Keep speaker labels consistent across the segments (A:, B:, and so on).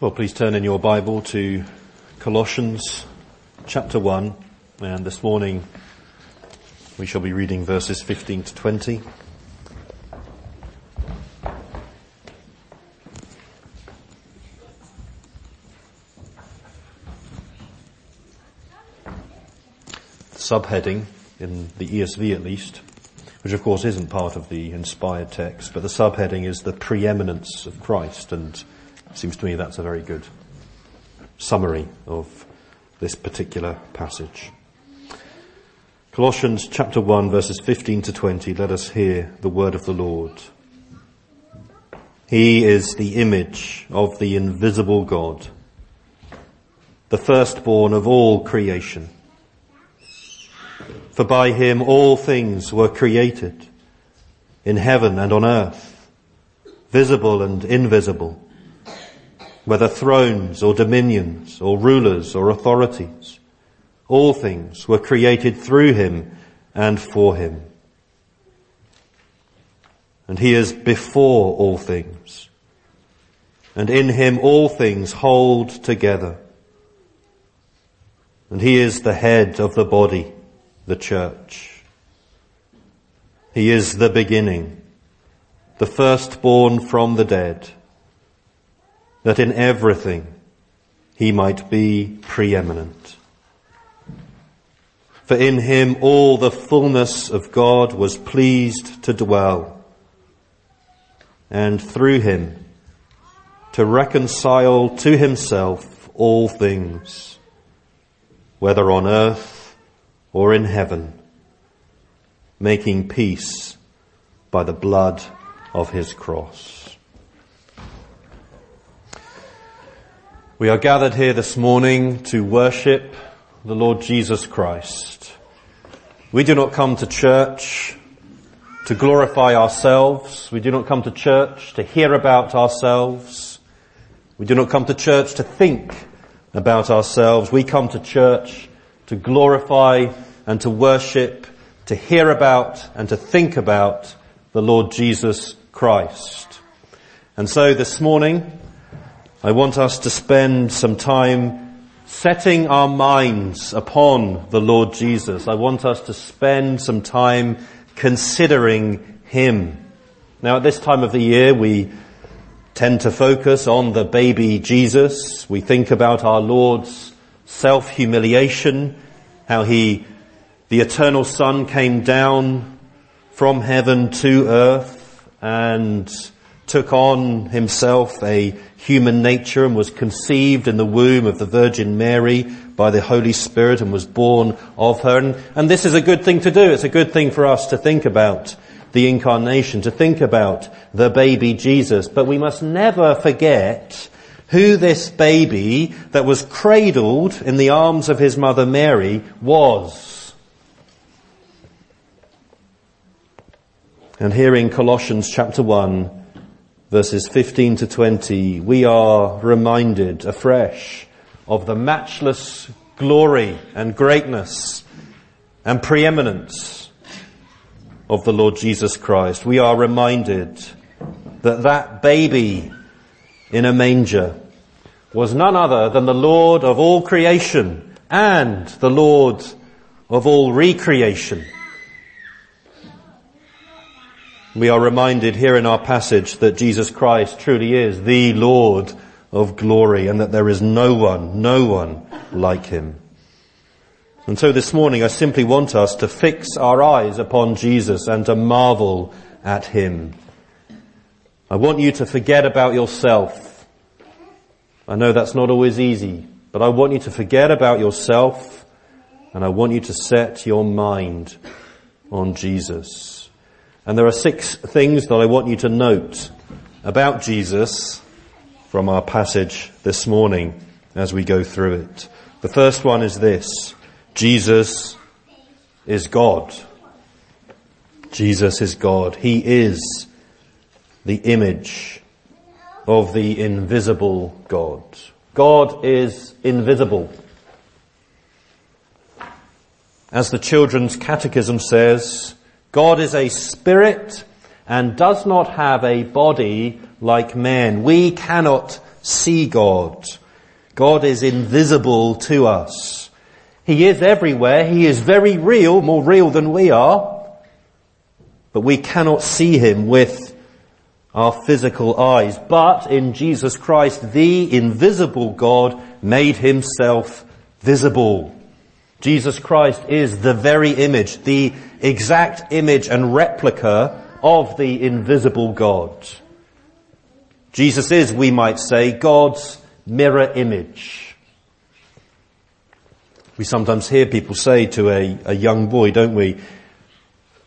A: Well, please turn in your Bible to Colossians chapter 1, and this morning we shall be reading verses 15 to 20. Subheading, in the ESV at least, which of course isn't part of the inspired text, but the subheading is the preeminence of Christ and Seems to me that's a very good summary of this particular passage. Colossians chapter 1 verses 15 to 20, let us hear the word of the Lord. He is the image of the invisible God, the firstborn of all creation. For by him all things were created, in heaven and on earth, visible and invisible whether thrones or dominions or rulers or authorities. All things were created through him and for him. And he is before all things. And in him all things hold together. And he is the head of the body, the church. He is the beginning, the firstborn from the dead that in everything he might be preeminent. For in him all the fullness of God was pleased to dwell, and through him to reconcile to himself all things, whether on earth or in heaven, making peace by the blood of his cross. We are gathered here this morning to worship the Lord Jesus Christ. We do not come to church to glorify ourselves. We do not come to church to hear about ourselves. We do not come to church to think about ourselves. We come to church to glorify and to worship, to hear about and to think about the Lord Jesus Christ. And so this morning, I want us to spend some time setting our minds upon the Lord Jesus. I want us to spend some time considering Him. Now at this time of the year we tend to focus on the baby Jesus. We think about our Lord's self-humiliation, how He, the eternal Son came down from heaven to earth and took on himself a human nature and was conceived in the womb of the Virgin Mary by the Holy Spirit and was born of her. And, and, this is a good thing to do. It's a good thing for us to think about the incarnation, to think about the baby Jesus. But we must never forget who this baby that was cradled in the arms of his mother Mary was. And here in Colossians chapter 1, verses 15 to 20, we are reminded afresh of the matchless glory and greatness and preeminence of the Lord Jesus Christ. We are reminded that that baby in a manger was none other than the Lord of all creation and the Lord of all recreation. We are reminded here in our passage that Jesus Christ truly is the Lord of glory and that there is no one, no one like him. And so this morning I simply want us to fix our eyes upon Jesus and to marvel at him. I want you to forget about yourself. I know that's not always easy, but I want you to forget about yourself and I want you to set your mind on Jesus. And there are six things that I want you to note about Jesus from our passage this morning as we go through it. The first one is this. Jesus is God. Jesus is God. He is the image of the invisible God. God is invisible. As the Children's Catechism says, God is a spirit and does not have a body like man. We cannot see God. God is invisible to us. He is everywhere. He is very real, more real than we are. But we cannot see him with our physical eyes. But in Jesus Christ, the invisible God made himself visible. Jesus Christ is the very image, the exact image and replica of the invisible God. Jesus is, we might say, God's mirror image. We sometimes hear people say to a, a young boy, don't we,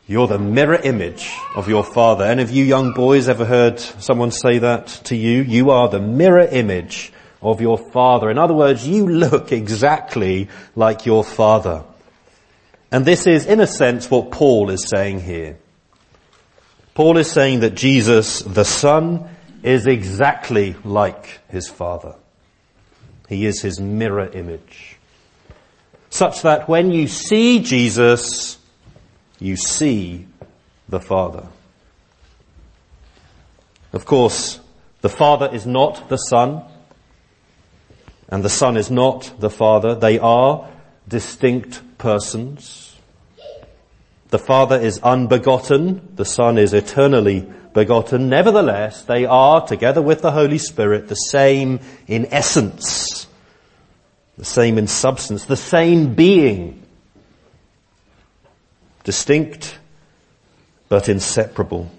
A: you're the mirror image of your father. Any of you young boys ever heard someone say that to you? You are the mirror image of your father. In other words, you look exactly like your father. And this is, in a sense, what Paul is saying here. Paul is saying that Jesus, the Son, is exactly like his Father. He is his mirror image. Such that when you see Jesus, you see the Father. Of course, the Father is not the Son, and the Son is not the Father. They are distinct persons. The Father is unbegotten, the Son is eternally begotten. Nevertheless, they are, together with the Holy Spirit, the same in essence, the same in substance, the same being. Distinct, but inseparable.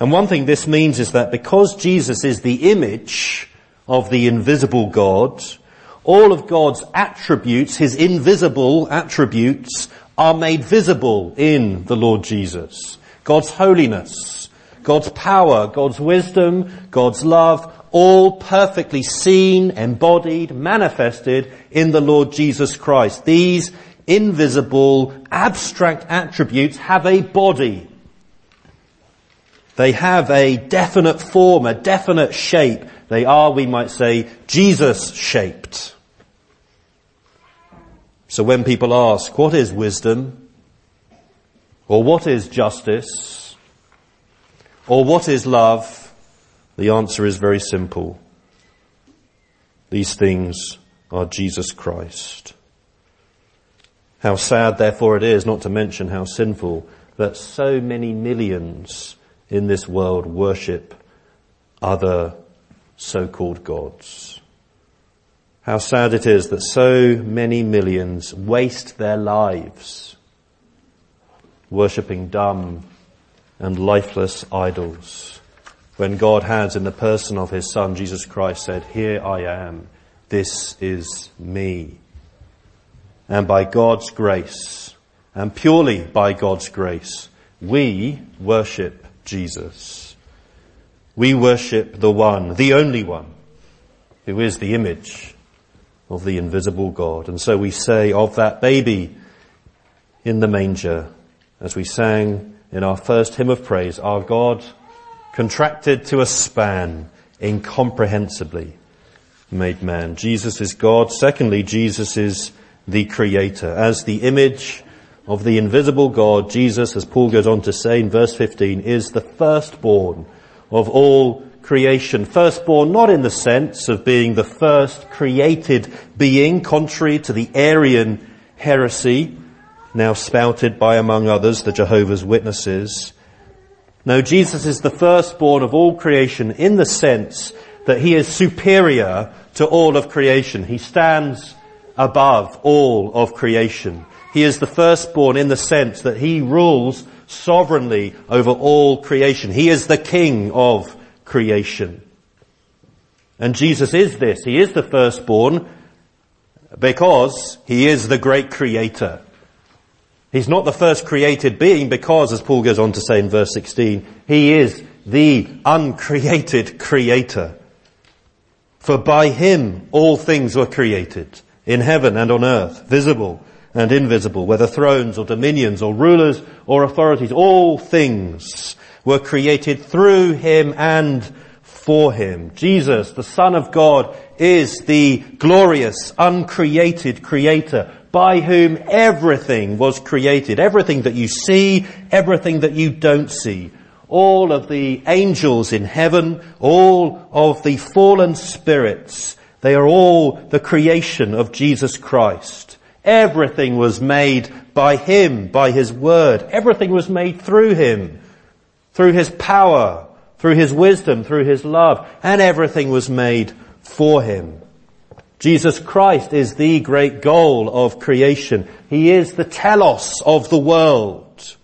A: And one thing this means is that because Jesus is the image of the invisible God, all of God's attributes, his invisible attributes, are made visible in the Lord Jesus. God's holiness, God's power, God's wisdom, God's love, all perfectly seen, embodied, manifested in the Lord Jesus Christ. These invisible, abstract attributes have a body. They have a definite form, a definite shape. They are, we might say, Jesus shaped. So when people ask, what is wisdom? Or what is justice? Or what is love? The answer is very simple. These things are Jesus Christ. How sad therefore it is, not to mention how sinful, that so many millions in this world worship other so-called gods. How sad it is that so many millions waste their lives worshipping dumb and lifeless idols. When God has, in the person of His Son, Jesus Christ, said, Here I am, this is me. And by God's grace, and purely by God's grace, we worship Jesus. We worship the one, the only one, who is the image of the invisible God. And so we say of that baby in the manger, as we sang in our first hymn of praise, our God contracted to a span incomprehensibly made man. Jesus is God. Secondly, Jesus is the creator. As the image of the invisible God, Jesus, as Paul goes on to say in verse 15, is the firstborn of all creation. Firstborn not in the sense of being the first created being, contrary to the Arian heresy, now spouted by, among others, the Jehovah's Witnesses. No, Jesus is the firstborn of all creation in the sense that he is superior to all of creation. He stands above all of creation. He is the firstborn in the sense that he rules sovereignly over all creation. He is the king of creation. And Jesus is this. He is the firstborn because he is the great creator. He's not the first created being because, as Paul goes on to say in verse 16, he is the uncreated creator. For by him all things were created, in heaven and on earth, visible and invisible, whether thrones or dominions or rulers or authorities, all things were created through him and for him. Jesus, the Son of God, is the glorious, uncreated creator by whom everything was created. Everything that you see, everything that you don't see. all of the angels in heaven, all of the fallen spirits, they are all the creation of Jesus Christ. Everything was made by Him, by His Word. Everything was made through Him, through His power, through His wisdom, through His love, and everything was made for Him. Jesus Christ is the great goal of creation. He is the telos of the world.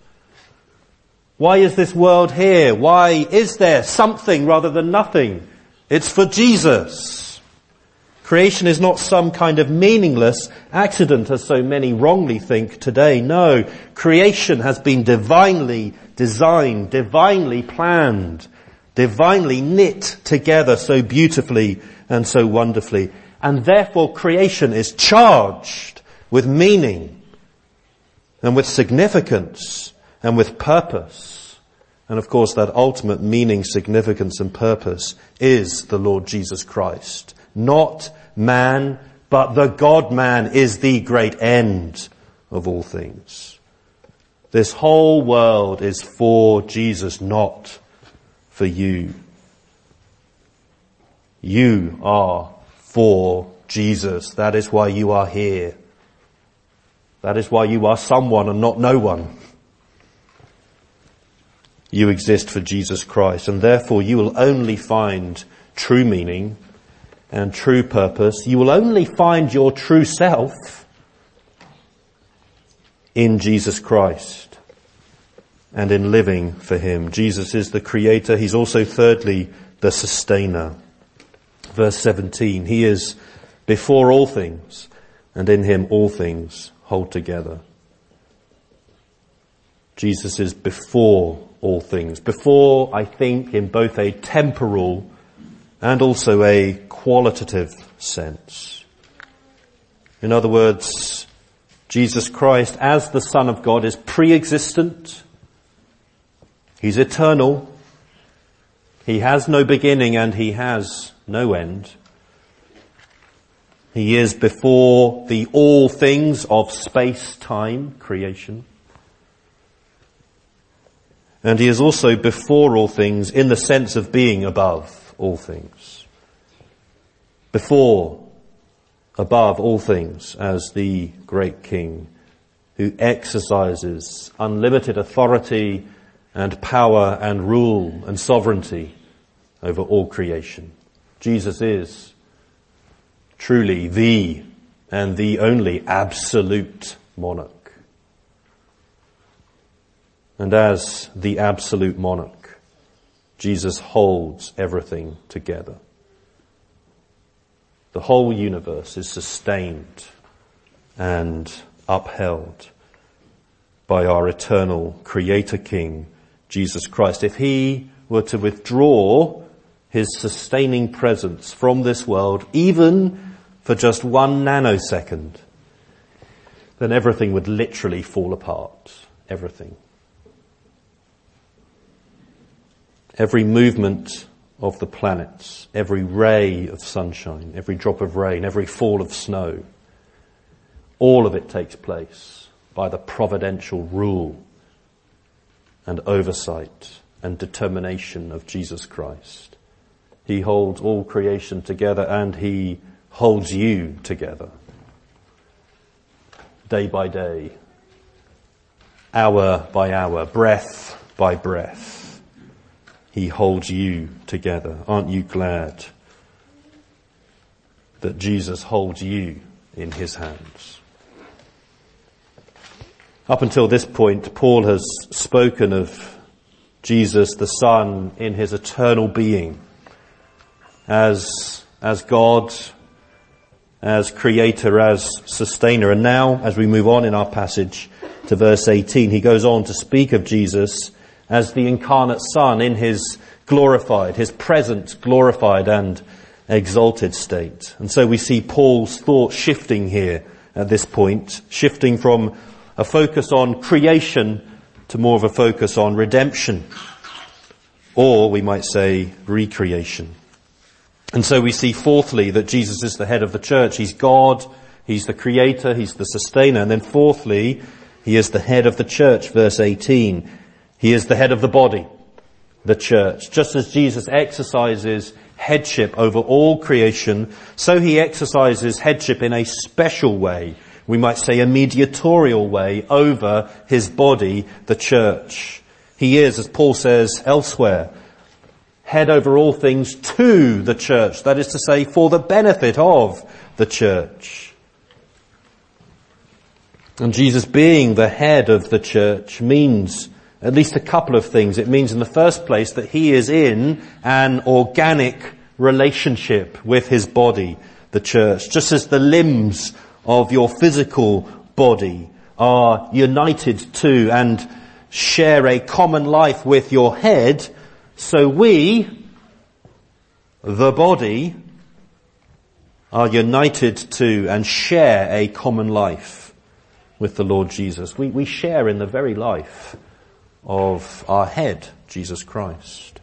A: Why is this world here? Why is there something rather than nothing? It's for Jesus. Creation is not some kind of meaningless accident as so many wrongly think today. No, creation has been divinely designed, divinely planned, divinely knit together so beautifully and so wonderfully and therefore creation is charged with meaning and with significance and with purpose. And of course that ultimate meaning, significance and purpose is the Lord Jesus Christ. Not man, but the God-man is the great end of all things. This whole world is for Jesus, not for you. You are for Jesus. That is why you are here. That is why you are someone and not no one. You exist for Jesus Christ and therefore you will only find true meaning and true purpose. You will only find your true self in Jesus Christ and in living for Him. Jesus is the creator. He's also thirdly the sustainer verse 17. He is before all things, and in him all things hold together. Jesus is before all things. Before, I think, in both a temporal and also a qualitative sense. In other words, Jesus Christ as the Son of God is pre-existent. He's eternal. He has no beginning and he has no end. He is before the all things of space-time creation. And he is also before all things in the sense of being above all things. Before, above all things as the great king who exercises unlimited authority and power and rule and sovereignty over all creation. Jesus is truly the and the only absolute monarch. And as the absolute monarch, Jesus holds everything together. The whole universe is sustained and upheld by our eternal creator king, Jesus Christ. If he were to withdraw his sustaining presence from this world, even for just one nanosecond, then everything would literally fall apart. Everything. Every movement of the planets, every ray of sunshine, every drop of rain, every fall of snow, all of it takes place by the providential rule and oversight and determination of Jesus Christ. He holds all creation together and He holds you together. Day by day, hour by hour, breath by breath. He holds you together. Aren't you glad that Jesus holds you in His hands? Up until this point, Paul has spoken of Jesus the Son in His eternal being as, as God, as creator, as sustainer. And now, as we move on in our passage to verse 18, he goes on to speak of Jesus as the incarnate Son in his glorified, his present glorified and exalted state. And so we see Paul's thought shifting here at this point, shifting from a focus on creation to more of a focus on redemption. Or we might say recreation. And so we see fourthly that Jesus is the head of the church. He's God, He's the creator, He's the sustainer. And then fourthly, He is the head of the church, verse 18. He is the head of the body. the church. Just as Jesus exercises headship over all creation, so he exercises headship in a special way, we might say a mediatorial way, over his body, the church. He is, as Paul says elsewhere, head over all things to the church, that is to say, for the benefit of the church. And Jesus being the head of the church means at least a couple of things. It means in the first place that he is in an organic relationship with his body, the church, just as the limbs of your physical body are united to and share a common life with your head, so we, the body, are united to and share a common life with the Lord Jesus. We, we share in the very life of our head, Jesus Christ.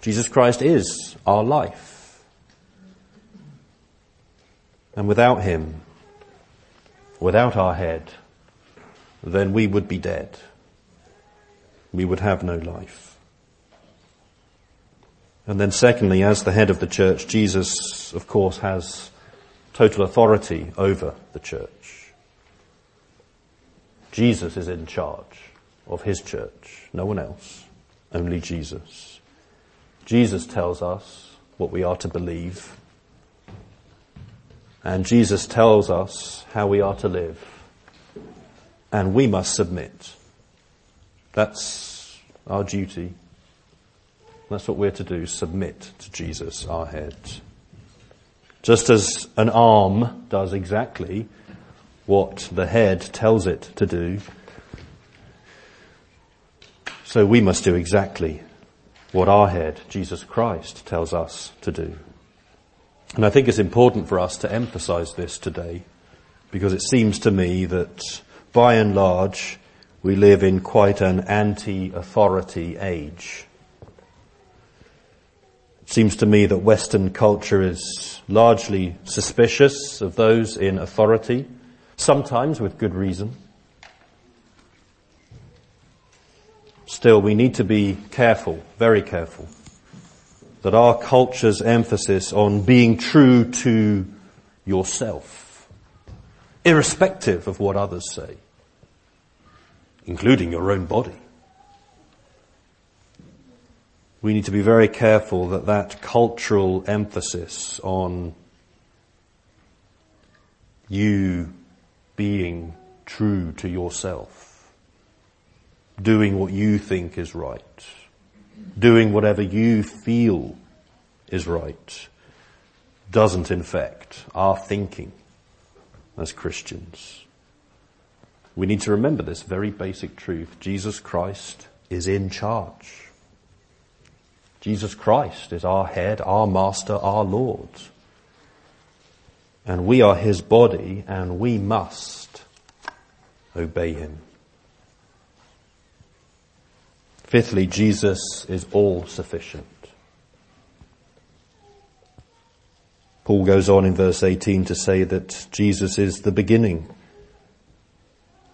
A: Jesus Christ is our life. And without Him, without our head, then we would be dead. We would have no life. And then secondly, as the head of the church, Jesus, of course, has total authority over the church. Jesus is in charge of his church. No one else. Only Jesus. Jesus tells us what we are to believe. And Jesus tells us how we are to live. And we must submit. That's our duty. That's what we're to do, submit to Jesus, our head. Just as an arm does exactly what the head tells it to do, so we must do exactly what our head, Jesus Christ, tells us to do. And I think it's important for us to emphasize this today because it seems to me that by and large we live in quite an anti-authority age. It seems to me that Western culture is largely suspicious of those in authority, sometimes with good reason. Still, we need to be careful, very careful, that our culture's emphasis on being true to yourself, irrespective of what others say, including your own body. We need to be very careful that that cultural emphasis on you being true to yourself doing what you think is right, doing whatever you feel is right, doesn't infect our thinking as Christians. We need to remember this very basic truth. Jesus Christ is in charge. Jesus Christ is our head, our master, our Lord. And we are his body and we must obey him. Fifthly, Jesus is all sufficient. Paul goes on in verse 18 to say that Jesus is the beginning,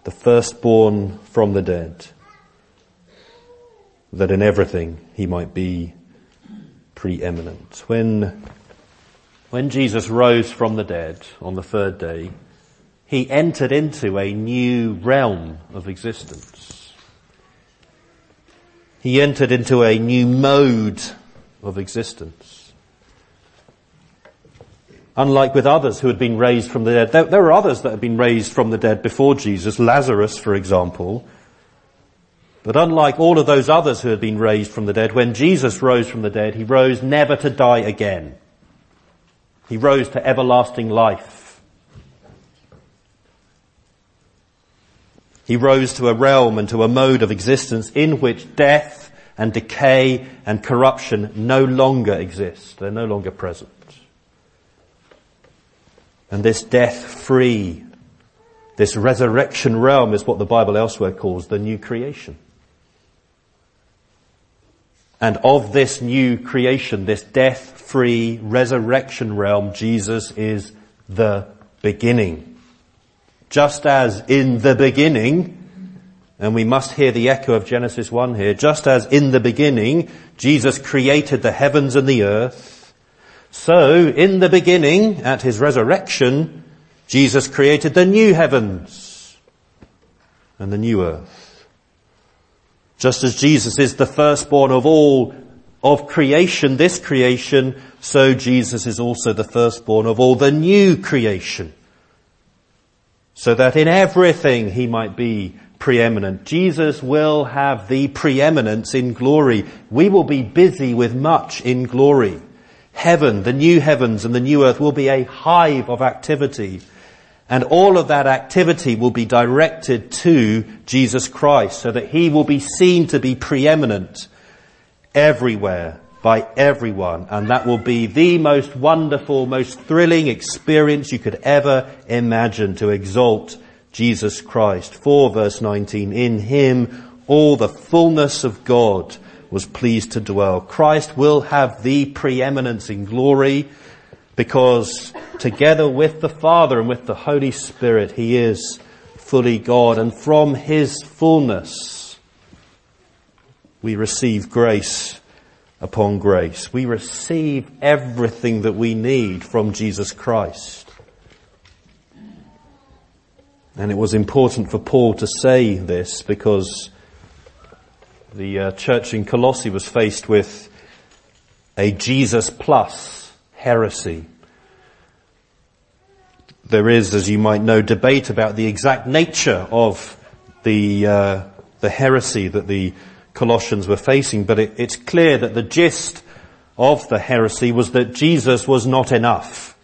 A: the firstborn from the dead, that in everything he might be preeminent. When, when Jesus rose from the dead on the third day, he entered into a new realm of existence. He entered into a new mode of existence. Unlike with others who had been raised from the dead, there, there were others that had been raised from the dead before Jesus, Lazarus for example. But unlike all of those others who had been raised from the dead, when Jesus rose from the dead, he rose never to die again. He rose to everlasting life. He rose to a realm and to a mode of existence in which death and decay and corruption no longer exist. They're no longer present. And this death-free, this resurrection realm is what the Bible elsewhere calls the new creation. And of this new creation, this death-free resurrection realm, Jesus is the beginning. Just as in the beginning, And we must hear the echo of Genesis 1 here. Just as in the beginning, Jesus created the heavens and the earth, so in the beginning, at his resurrection, Jesus created the new heavens and the new earth. Just as Jesus is the firstborn of all of creation, this creation, so Jesus is also the firstborn of all the new creation. So that in everything he might be preeminent. Jesus will have the preeminence in glory. We will be busy with much in glory. Heaven, the new heavens and the new earth will be a hive of activity. And all of that activity will be directed to Jesus Christ so that he will be seen to be preeminent everywhere by everyone. And that will be the most wonderful, most thrilling experience you could ever imagine to exalt Jesus Christ. 4 verse 19, in him all the fullness of God was pleased to dwell. Christ will have the preeminence in glory because together with the Father and with the Holy Spirit, he is fully God and from his fullness we receive grace upon grace. We receive everything that we need from Jesus Christ. And it was important for Paul to say this because the uh, church in Colossae was faced with a Jesus plus heresy. There is, as you might know, debate about the exact nature of the uh, the heresy that the Colossians were facing, but it, it's clear that the gist of the heresy was that Jesus was not enough.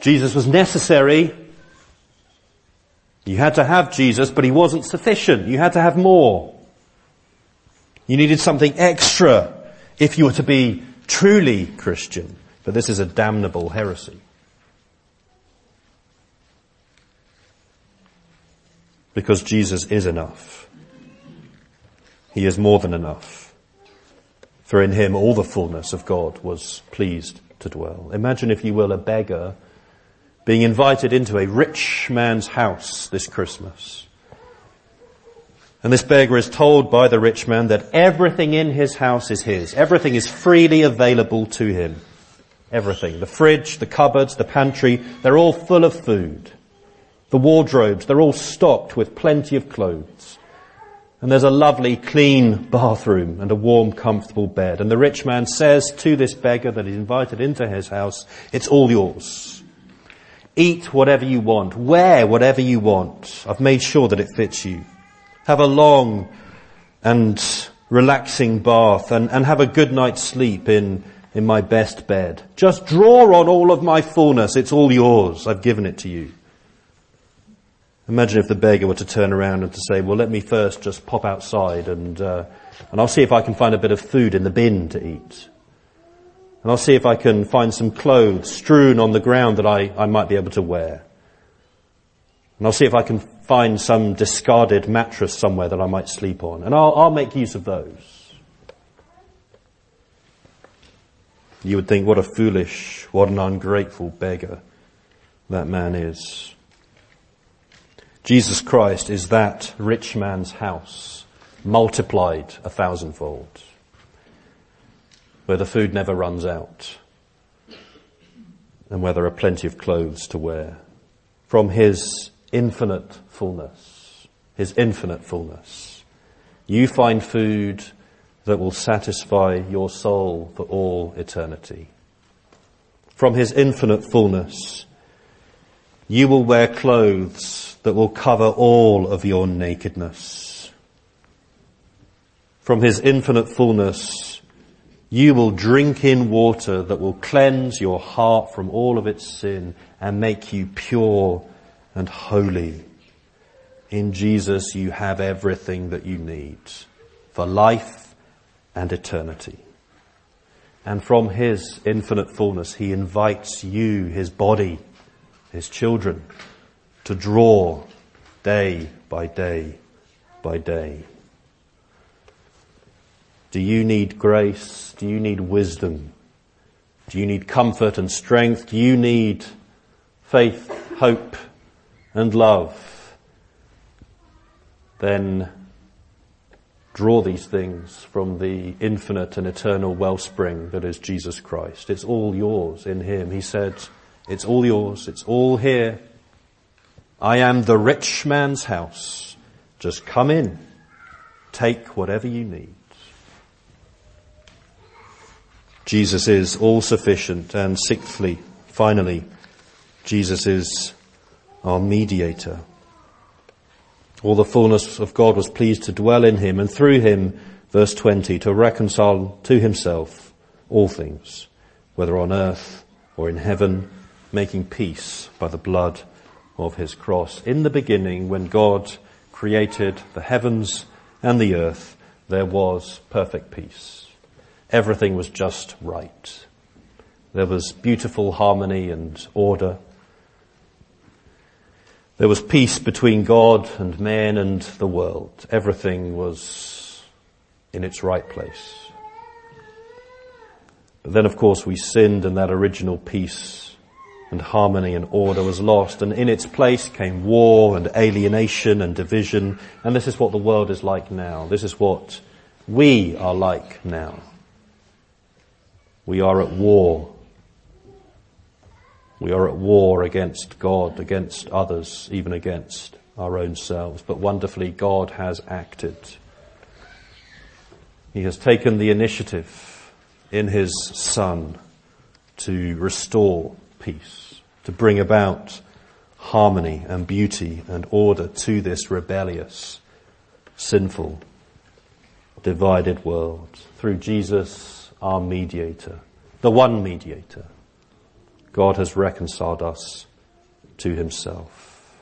A: Jesus was necessary. You had to have Jesus, but he wasn't sufficient. You had to have more. You needed something extra if you were to be truly Christian. But this is a damnable heresy. Because Jesus is enough. He is more than enough. For in him all the fullness of God was pleased to dwell. Imagine, if you will, a beggar being invited into a rich man's house this Christmas. And this beggar is told by the rich man that everything in his house is his. Everything is freely available to him. Everything. The fridge, the cupboards, the pantry, they're all full of food. The wardrobes, they're all stocked with plenty of clothes. And there's a lovely clean bathroom and a warm comfortable bed. And the rich man says to this beggar that he's invited into his house, it's all yours. Eat whatever you want. Wear whatever you want. I've made sure that it fits you. Have a long and relaxing bath and, and have a good night's sleep in, in my best bed. Just draw on all of my fullness. It's all yours. I've given it to you. Imagine if the beggar were to turn around and to say, well, let me first just pop outside and, uh, and I'll see if I can find a bit of food in the bin to eat. And I'll see if I can find some clothes strewn on the ground that I, I might be able to wear. And I'll see if I can find some discarded mattress somewhere that I might sleep on. And I'll, I'll make use of those. You would think, what a foolish, what an ungrateful beggar that man is. Jesus Christ is that rich man's house, multiplied a thousandfold where the food never runs out and where there are plenty of clothes to wear. From his infinite fullness, his infinite fullness, you find food that will satisfy your soul for all eternity. From his infinite fullness, you will wear clothes that will cover all of your nakedness. From his infinite fullness, you will drink in water that will cleanse your heart from all of its sin and make you pure and holy. In Jesus you have everything that you need for life and eternity. And from His infinite fullness, He invites you, His body, His children, to draw day by day by day. Do you need grace? Do you need wisdom? Do you need comfort and strength? Do you need faith, hope, and love? then draw these things from the infinite and eternal wellspring that is Jesus Christ. It's all yours in Him. He said, it's all yours. It's all here. I am the rich man's house. Just come in. Take whatever you need. Jesus is all sufficient. And sixthly, finally, Jesus is our mediator. All the fullness of God was pleased to dwell in him and through him, verse 20, to reconcile to himself all things, whether on earth or in heaven, making peace by the blood of his cross. In the beginning, when God created the heavens and the earth, there was perfect peace. Everything was just right. There was beautiful harmony and order. There was peace between God and man and the world. Everything was in its right place. But then of course we sinned and that original peace and harmony and order was lost and in its place came war and alienation and division and this is what the world is like now. This is what we are like now. We are at war we are at war against God, against others, even against our own selves. But wonderfully, God has acted. He has taken the initiative in His Son to restore peace, to bring about harmony and beauty and order to this rebellious, sinful, divided world through Jesus, our mediator, the one mediator God has reconciled us to himself.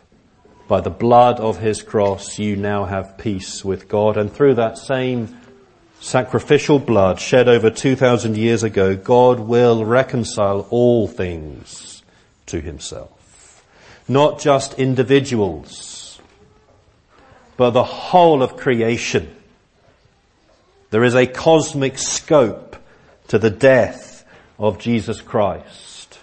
A: By the blood of his cross, you now have peace with God, and through that same sacrificial blood shed over 2,000 years ago, God will reconcile all things to himself. Not just individuals, but the whole of creation. There is a cosmic scope to the death of Jesus Christ.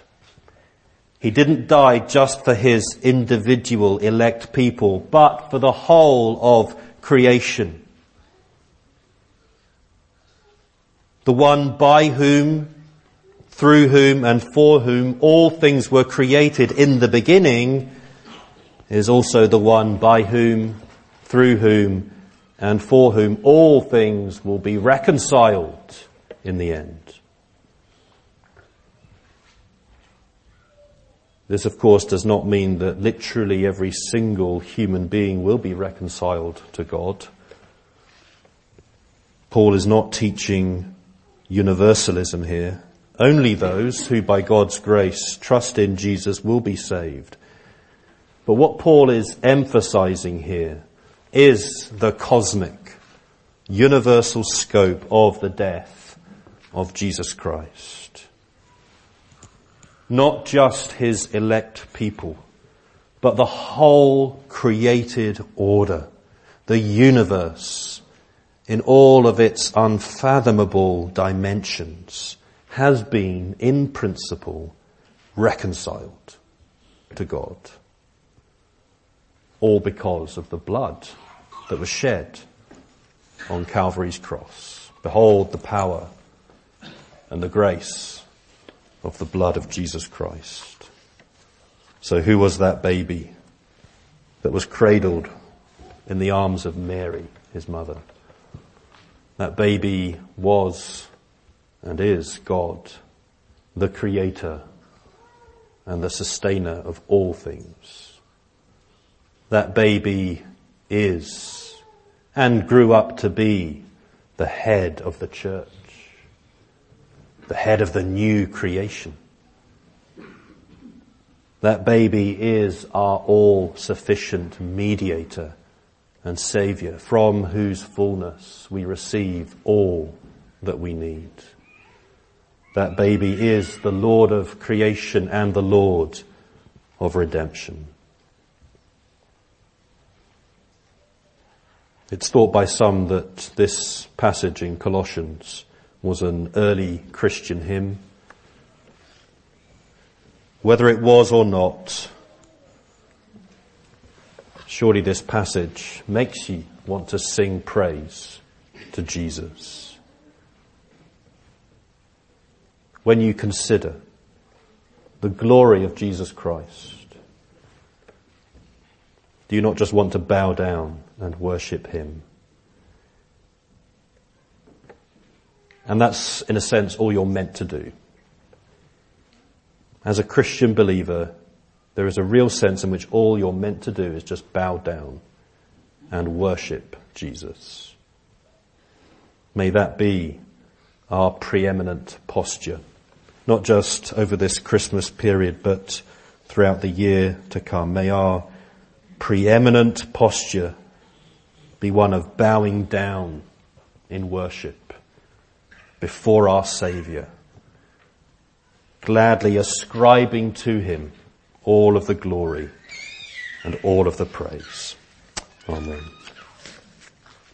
A: He didn't die just for his individual elect people, but for the whole of creation. The one by whom, through whom, and for whom all things were created in the beginning is also the one by whom, through whom, and for whom all things will be reconciled in the end. This of course does not mean that literally every single human being will be reconciled to God. Paul is not teaching universalism here. Only those who by God's grace trust in Jesus will be saved. But what Paul is emphasizing here is the cosmic, universal scope of the death of Jesus Christ not just his elect people, but the whole created order, the universe, in all of its unfathomable dimensions, has been, in principle, reconciled to God. All because of the blood that was shed on Calvary's cross. Behold the power and the grace of the blood of Jesus Christ. So who was that baby that was cradled in the arms of Mary, his mother? That baby was and is God, the creator and the sustainer of all things. That baby is and grew up to be the head of the church the head of the new creation. That baby is our all sufficient mediator and savior from whose fullness we receive all that we need. That baby is the Lord of creation and the Lord of redemption. It's thought by some that this passage in Colossians was an early Christian hymn. Whether it was or not, Surely this passage makes you want to sing praise to Jesus. When you consider the glory of Jesus Christ, do you not just want to bow down and worship Him? And that's, in a sense, all you're meant to do. As a Christian believer, there is a real sense in which all you're meant to do is just bow down and worship Jesus. May that be our preeminent posture, not just over this Christmas period, but throughout the year to come. May our preeminent posture be one of bowing down in worship before our Saviour, gladly ascribing to Him all of the glory and all of the praise. Amen.